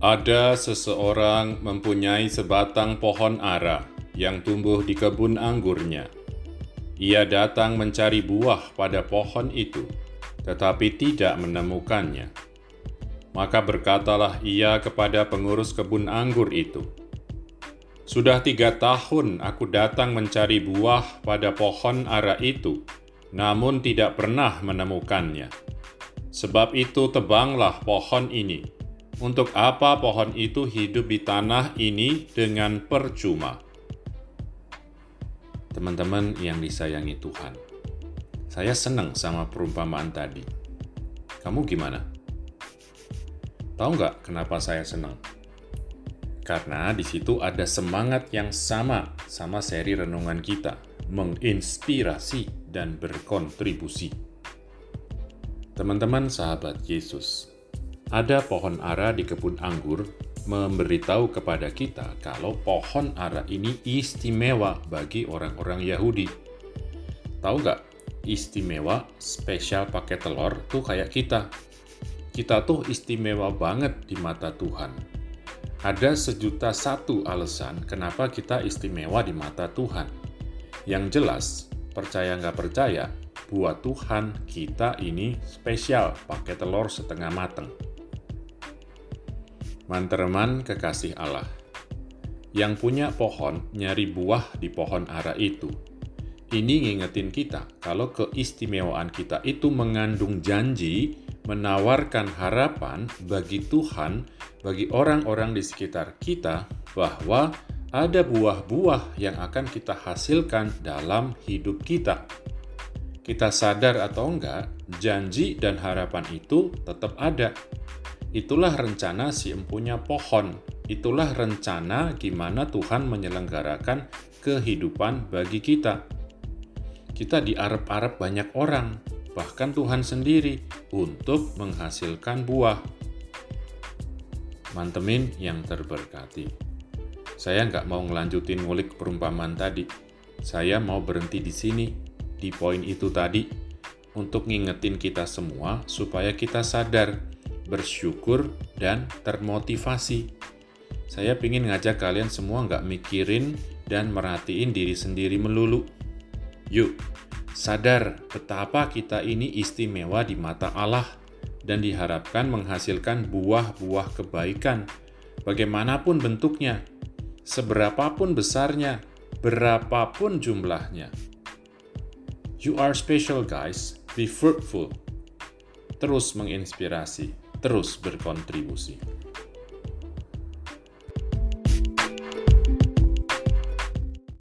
Ada seseorang mempunyai sebatang pohon ara yang tumbuh di kebun anggurnya. Ia datang mencari buah pada pohon itu, tetapi tidak menemukannya. Maka berkatalah ia kepada pengurus kebun anggur itu, "Sudah tiga tahun aku datang mencari buah pada pohon ara itu, namun tidak pernah menemukannya. Sebab itu, tebanglah pohon ini." Untuk apa pohon itu hidup di tanah ini dengan percuma? Teman-teman yang disayangi Tuhan, saya senang sama perumpamaan tadi. Kamu gimana? Tahu nggak kenapa saya senang? Karena di situ ada semangat yang sama sama seri renungan kita, menginspirasi dan berkontribusi. Teman-teman sahabat Yesus, ada pohon ara di kebun anggur memberitahu kepada kita kalau pohon ara ini istimewa bagi orang-orang Yahudi. Tahu nggak? Istimewa, spesial pakai telur tuh kayak kita. Kita tuh istimewa banget di mata Tuhan. Ada sejuta satu alasan kenapa kita istimewa di mata Tuhan. Yang jelas, percaya nggak percaya, buat Tuhan kita ini spesial pakai telur setengah mateng. Mantereman kekasih Allah. Yang punya pohon nyari buah di pohon ara itu. Ini ngingetin kita kalau keistimewaan kita itu mengandung janji, menawarkan harapan bagi Tuhan, bagi orang-orang di sekitar kita bahwa ada buah-buah yang akan kita hasilkan dalam hidup kita. Kita sadar atau enggak, janji dan harapan itu tetap ada Itulah rencana si empunya pohon. Itulah rencana gimana Tuhan menyelenggarakan kehidupan bagi kita. Kita diarep-arep banyak orang, bahkan Tuhan sendiri, untuk menghasilkan buah. Mantemin yang terberkati. Saya nggak mau ngelanjutin ngulik perumpamaan tadi. Saya mau berhenti di sini, di poin itu tadi, untuk ngingetin kita semua supaya kita sadar bersyukur, dan termotivasi. Saya ingin ngajak kalian semua nggak mikirin dan merhatiin diri sendiri melulu. Yuk, sadar betapa kita ini istimewa di mata Allah dan diharapkan menghasilkan buah-buah kebaikan, bagaimanapun bentuknya, seberapapun besarnya, berapapun jumlahnya. You are special guys, be fruitful. Terus menginspirasi terus berkontribusi.